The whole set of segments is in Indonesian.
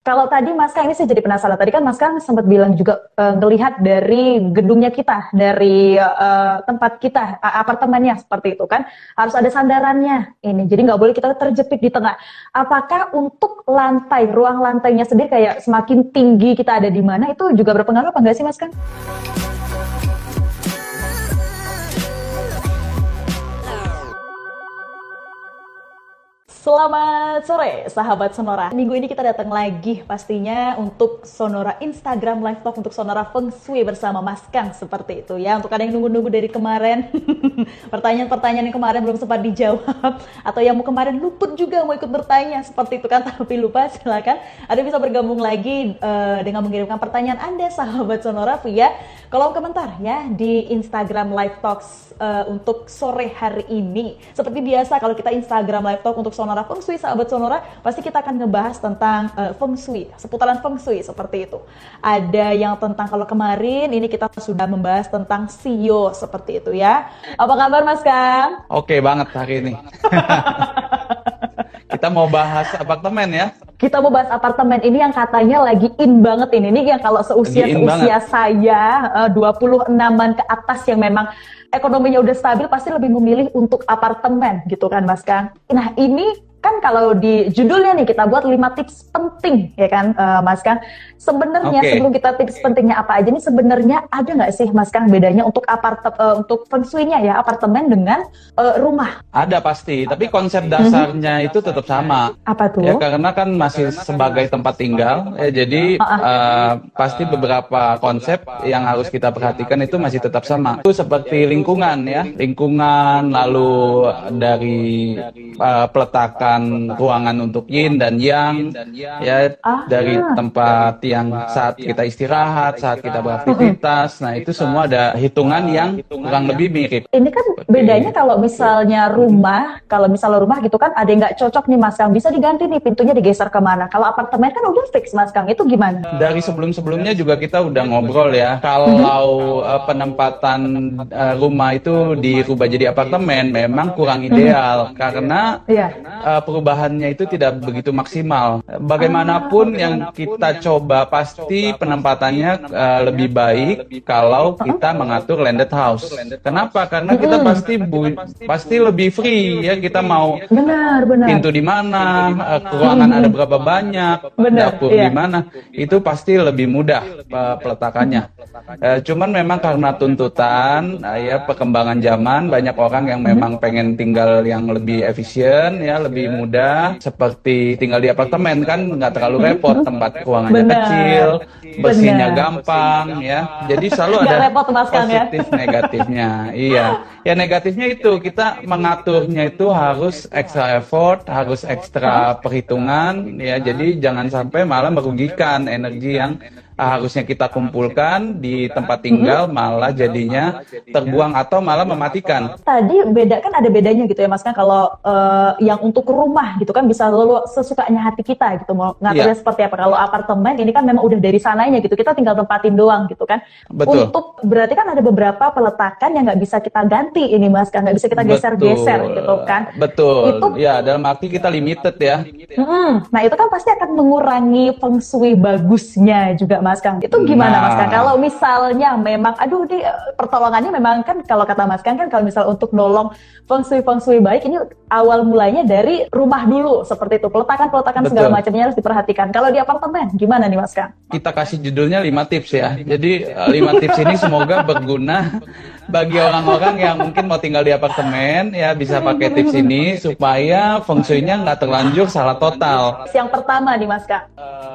Kalau tadi Mas Kang ini saya jadi penasaran. Tadi kan Mas Kang sempat bilang juga uh, dari gedungnya kita, dari uh, tempat kita, apartemennya seperti itu kan, harus ada sandarannya ini. Jadi nggak boleh kita terjepit di tengah. Apakah untuk lantai, ruang lantainya sendiri kayak semakin tinggi kita ada di mana itu juga berpengaruh apa enggak sih Mas Kang? Selamat sore sahabat Sonora. Minggu ini kita datang lagi pastinya untuk Sonora Instagram Live Talk untuk Sonora Feng Shui bersama Mas Kang seperti itu ya. Untuk ada yang nunggu-nunggu dari kemarin, pertanyaan-pertanyaan yang kemarin belum sempat dijawab atau yang mau kemarin luput juga mau ikut bertanya seperti itu kan tapi lupa silakan. Ada bisa bergabung lagi uh, dengan mengirimkan pertanyaan Anda sahabat Sonora via kolom komentar ya di Instagram Live Talks uh, untuk sore hari ini. Seperti biasa kalau kita Instagram Live Talk untuk Sonora Sonora Feng Shui, sahabat Sonora, pasti kita akan ngebahas tentang uh, Feng Shui, seputaran Feng Shui seperti itu. Ada yang tentang kalau kemarin ini kita sudah membahas tentang Sio seperti itu ya. Apa kabar Mas Kang? Oke banget hari ini. kita mau bahas apartemen ya. Kita mau bahas apartemen ini yang katanya lagi in banget ini. Ini yang kalau seusia seusia saya uh, 26-an ke atas yang memang ekonominya udah stabil pasti lebih memilih untuk apartemen gitu kan Mas Kang. Nah ini kan kalau di judulnya nih kita buat lima tips penting ya kan uh, Mas Kang. Sebenarnya okay. sebelum kita tips pentingnya apa aja nih sebenarnya ada nggak sih Mas Kang bedanya untuk apart uh, untuk feng shui-nya ya apartemen dengan uh, rumah? Ada pasti, tapi konsep mhm. dasarnya mm -hmm. itu tetap sama. Apa tuh? Ya karena kan masih sebagai tempat tinggal ya jadi uh, uh. Uh, pasti beberapa konsep yang harus kita perhatikan itu masih tetap sama. Itu seperti lingkungan ya, lingkungan lalu dari uh, peletakan ruangan untuk yin dan yang ya ah. dari tempat yang saat kita istirahat saat kita beraktivitas. Nah itu semua ada hitungan yang kurang lebih mirip. Ini kan bedanya kalau misalnya rumah kalau misalnya rumah gitu kan ada yang nggak cocok nih mas Kang. Bisa diganti nih pintunya digeser ke mana. Kalau apartemen kan udah fix mas Kang. Itu gimana? Dari sebelum sebelumnya juga kita udah ngobrol ya. Kalau uh, penempatan uh, rumah itu dirubah jadi apartemen memang kurang ideal. Karena yeah. Uh, perubahannya itu tidak begitu maksimal. Bagaimanapun yang kita coba pasti penempatannya uh, lebih baik kalau kita mengatur landed house. Kenapa? Karena kita pasti bu, pasti lebih free ya kita mau benar, benar. pintu di mana, ruangan ada berapa banyak, benar, dapur iya. di mana, itu pasti lebih mudah uh, peletakannya. Uh, cuman memang karena tuntutan uh, ya perkembangan zaman banyak orang yang memang pengen tinggal yang lebih efisien ya lebih mudah seperti tinggal di apartemen kan nggak terlalu repot tempat ruangannya Benar. kecil bersihnya Benar. gampang ya jadi selalu ada repot, ya. positif ya? negatifnya iya ya negatifnya itu kita mengaturnya itu harus extra effort harus ekstra perhitungan ya jadi jangan sampai malah merugikan energi yang harusnya kita kumpulkan di tempat tinggal mm-hmm. malah jadinya terbuang atau malah mematikan. Tadi beda kan ada bedanya gitu ya Mas kan kalau uh, yang untuk rumah gitu kan bisa lalu sesukanya hati kita gitu mau ngaturnya yeah. seperti apa. Kalau apartemen ini kan memang udah dari sananya gitu kita tinggal tempatin doang gitu kan. Betul. Untuk berarti kan ada beberapa peletakan yang nggak bisa kita ganti ini Mas kan nggak bisa kita geser-geser gitu kan. Betul. Itu ya dalam arti kita limited ya. Hmm, nah itu kan pasti akan mengurangi feng shui bagusnya juga Mas Mas Kang. Itu gimana nah. Mas Kang? Kalau misalnya memang, aduh ini eh, pertolongannya memang kan kalau kata Mas Kang kan kalau misal untuk nolong feng shui feng shui baik ini awal mulanya dari rumah dulu seperti itu. Peletakan-peletakan segala macamnya harus diperhatikan. Kalau di apartemen gimana nih Mas Kang? Kita kasih judulnya 5 tips ya. Jadi 5 eh, tips ini semoga berguna bagi orang-orang yang mungkin mau tinggal di apartemen ya bisa pakai tips ini supaya feng shui-nya nggak terlanjur salah total. Yang pertama nih Mas Kak.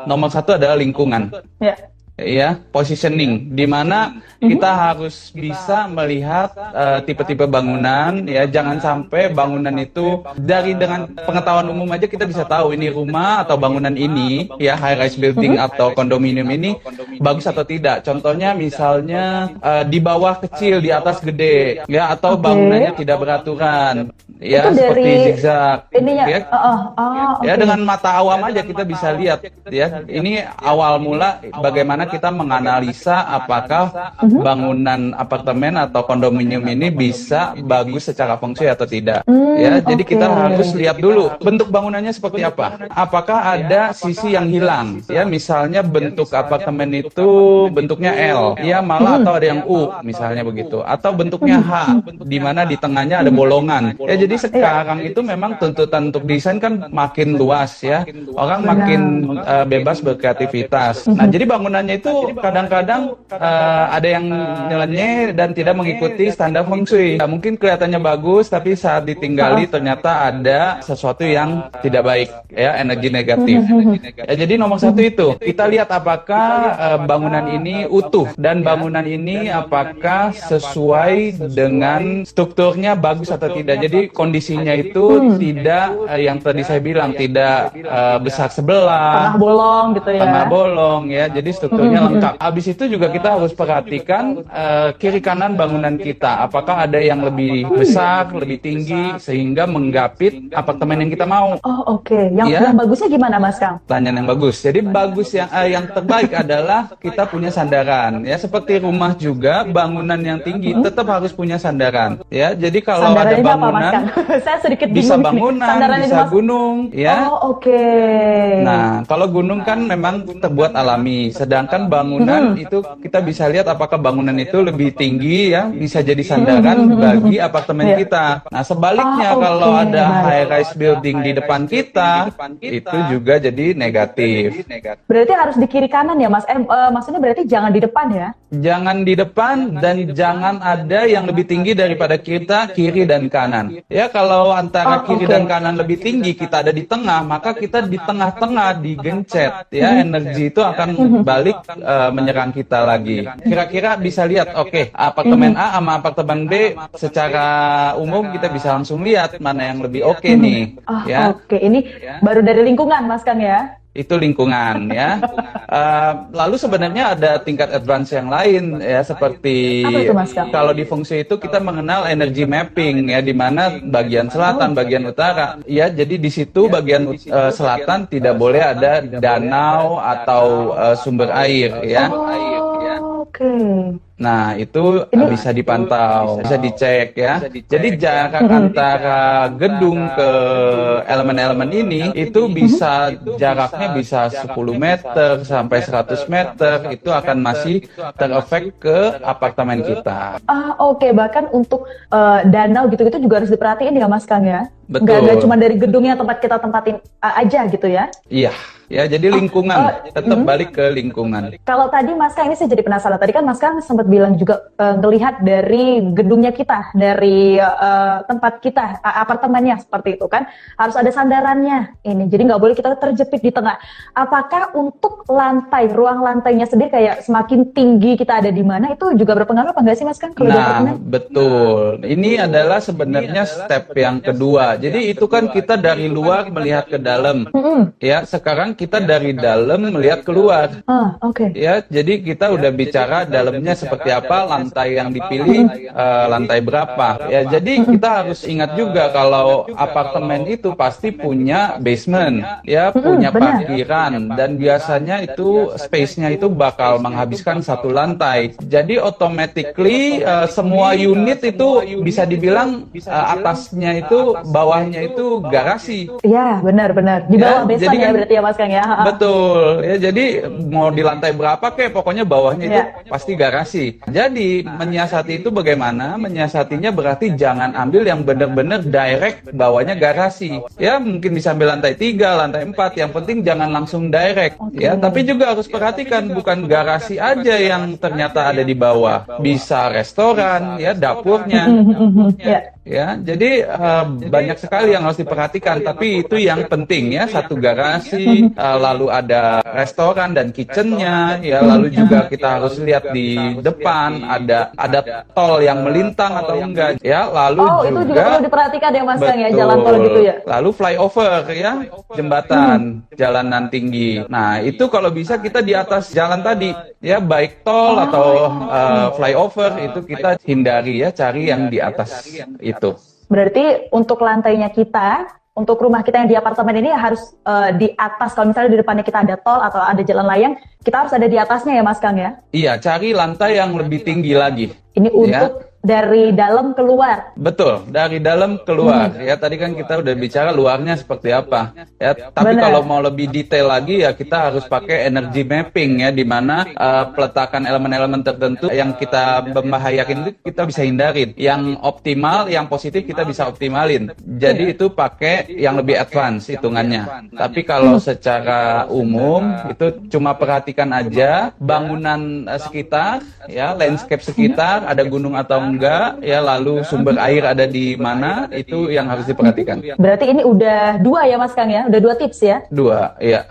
Nomor satu adalah lingkungan. Ya ya positioning. Di mana kita harus bisa melihat eh, tipe-tipe uh, bangunan ya. Jangan sampai bangunan itu dari dengan pengetahuan umum aja kita bisa tahu ini rumah atau bangunan ini ya high rise building atau kondominium ini bagus atau tidak. Contohnya misalnya uh, di bawah kecil di atas gede ya atau bangunannya tidak beraturan ya itu seperti dari zigzag. ininya ya, uh, uh, oh, ya oke. dengan mata awam aja kita bisa lihat ya. ini awal mula bagaimana kita menganalisa apakah Mhm. bangunan apartemen atau kondominium ini bisa bagus secara fungsi atau tidak? Hmm, ya jadi oke. kita harus lihat dulu bentuk bangunannya seperti apa. apakah ada sisi yang hilang? ya misalnya bentuk apartemen itu bentuknya L. Ya malah atau ada yang U misalnya begitu. Atau bentuknya H di mana di tengahnya ada bolongan. Ya jadi sekarang itu memang tuntutan untuk desain kan makin luas ya. orang makin eh, bebas berkreativitas. nah jadi bangunannya itu kadang-kadang eh, ada yang nyeleneh dan tidak mengikuti standar feng shui. Nah, mungkin kelihatannya bagus tapi saat ditinggali ternyata ada sesuatu yang tidak baik ya energi negatif. Ya, jadi nomor satu itu kita lihat apakah eh, bangunan ini utuh dan bangunan ini apakah sesuai dengan strukturnya bagus atau tidak. jadi kondisinya itu tidak eh, yang tadi saya bilang tidak eh, besar sebelah Tengah bolong gitu ya. tengah bolong ya. Jadi strukturnya lengkap. Habis itu juga kita harus perhatikan eh, kiri kanan bangunan kita. apakah ada yang lebih besar lebih tinggi sehingga menggapit apartemen yang kita mau. Oh oke, yang Iya. yang bagusnya gimana Mas Kang? Pertanyaan yang bagus. Jadi bagus yang eh, yang terbaik adalah kita punya sandaran. Ya seperti rumah juga bangunan yang tinggi tetap harus punya sandaran. Ya jadi kalau Sandaran ada apa Mas bangunan? Saya sedikit bisa bingung bangunan, Sandaran bisa Mas- gunung, ya. Oh oke. Nah, kalau gunung kan memang terbuat alami, sedangkan bangunan itu kita bisa lihat apakah bangunan itu lebih tinggi ya, bisa jadi sandaran bagi apartemen Iya. kita. Nah, sebaliknya Ah, oke, kalau ada high rise building di depan kita, itu juga jadi negatif. Berarti harus di kiri kanan ya Mas? Eh, eh, maksudnya berarti jangan di depan ya? Jangan di depan dan jangan ada yang lebih tinggi daripada kita kiri dan kanan. Ya kalau antara Oh, kiri oke. dan kanan lebih tinggi kita ada di tengah, maka kita di tengah-tengah digencet. Ya energi itu akan balik eh, menyerang kita lagi. Kira-kira bisa lihat oke apartemen A sama apartemen B secara umum kita bisa langsung lihat mana yang lebih oke nih. Oh ya. oke, ini baru dari lingkungan Mas Kang ya? Itu lingkungan ya. Eh, lalu sebenarnya ada tingkat advance yang lain ya seperti itu, Kang? kalau di fungsi itu kita mengenal energy mapping ya di mana bagian selatan, bagian utara. Ya, jadi di situ bagian eh, selatan tidak boleh ada danau atau eh, sumber air ya. Oh, oke. Nah, itu Ini- bisa dipantau, bisa dicek ya. Jadi jarak antara gedung ke elemen-elemen ini itu bisa jaraknya bisa 10 meter sampai 100 meter itu akan masih terefek ke apartemen kita. Ah oke, bahkan untuk eh, danau gitu-gitu juga harus diperhatiin ya Mas Kang ya? Betul. Nggak, nggak cuma dari gedungnya tempat kita tempatin eh, aja gitu ya? Iya, ya jadi lingkungan oh, tetap mhm. balik ke lingkungan. Kalau tadi Mas Kang ini saya jadi penasaran. Tadi kan Mas Kang sempat bilang juga eh, ngelihat dari gedungnya kita, dari eh, tempat kita, apartemennya seperti itu kan, harus ada sandarannya ini. Jadi nggak boleh kita terjepit di tengah. Apakah untuk lantai, ruang lantainya sendiri kayak semakin tinggi kita ada di mana itu juga berpengaruh apa nggak sih Mas Kang kalau di Nah, betul. Ini adalah sebenarnya step yang kedua. Jadi itu kan kita dari luar melihat ke dalam. Mm-mm. Ya, sekarang kita dari dalam melihat keluar. Ah oke. Ya, jadi kita udah bicara dalamnya seperti apa, lantai yang dipilih, eh, lantai berapa. Ya, jadi kita harus ingat juga kalau apartemen itu pasti punya basement, ya, punya benar. parkiran, dan biasanya itu space-nya itu bakal menghabiskan satu lantai. Jadi automatically eh, semua unit itu bisa dibilang eh, atasnya itu, bawahnya itu garasi. Iya benar-benar di Ya, bawah basement jadi ya berarti ya Mas Kang ya. Betul, ya jadi mau di lantai berapa kek, pokoknya bawahnya itu Ya. pasti garasi. Jadi menyiasati itu bagaimana? Menyiasatinya berarti jangan ambil yang benar-benar direct bawahnya garasi. Ya mungkin bisa ambil lantai 3, lantai 4, yang penting jangan langsung direct. Ya, tapi juga harus perhatikan bukan garasi aja yang ternyata ada di bawah. Bisa restoran, ya dapurnya. Ya. Ya, jadi eh, banyak sekali yang harus diperhatikan, tapi itu yang penting ya, satu garasi, eh, lalu ada restoran dan kitchennya, ya, lalu juga kita harus lihat di depan ada ada tol yang melintang atau enggak, ya, lalu Oh itu juga perlu diperhatikan ya Mas Kang ya jalan tol gitu ya. Lalu flyover ya, jembatan, jalanan tinggi. Nah, itu kalau bisa kita di atas jalan tadi, ya baik tol atau eh, flyover itu kita hindari ya, cari yang di atas itu. Berarti untuk lantainya kita, untuk rumah kita yang di apartemen ini harus uh, di atas. Kalau misalnya di depannya kita ada tol atau ada jalan layang, kita harus ada di atasnya ya Mas Kang ya? Iya, cari lantai yang lebih tinggi lagi. Ini untuk ya dari dalam keluar. Betul, dari dalam keluar. Hmm. Ya tadi kan kita udah bicara luarnya seperti apa. Ya, tapi Bener. kalau mau lebih detail lagi ya kita harus pakai energy mapping ya di mana uh, peletakan elemen-elemen tertentu yang kita membahayakan itu kita bisa hindarin. Yang optimal, yang positif kita bisa optimalin. Jadi itu pakai yang lebih advance hitungannya. Tapi kalau secara umum itu cuma perhatikan aja bangunan uh, sekitar ya, landscape sekitar, ada gunung atau enggak, ya lalu sumber air ada di mana, itu yang harus diperhatikan. Berarti ini udah dua ya Mas Kang ya? Udah dua tips ya? Dua, iya.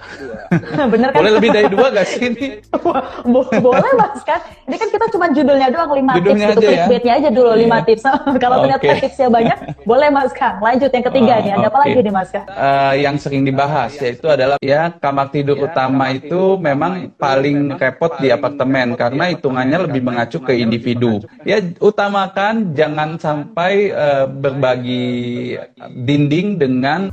Bener kan? Boleh lebih dari dua gak sih ini? Boleh Mas Kang. Ini kan kita cuma judulnya doang lima judulnya tips, itu clickbaitnya ya? aja dulu iya. lima tips. Kalau okay. ternyata tipsnya banyak, boleh Mas Kang. Lanjut yang ketiga oh, nih, ada okay. apa lagi nih Mas Kang? Uh, yang sering dibahas yaitu adalah ya kamar tidur ya, utama itu memang paling repot di apartemen karena hitungannya lebih mengacu ke individu. Ya utama utamakan jangan sampai uh, berbagi dinding dengan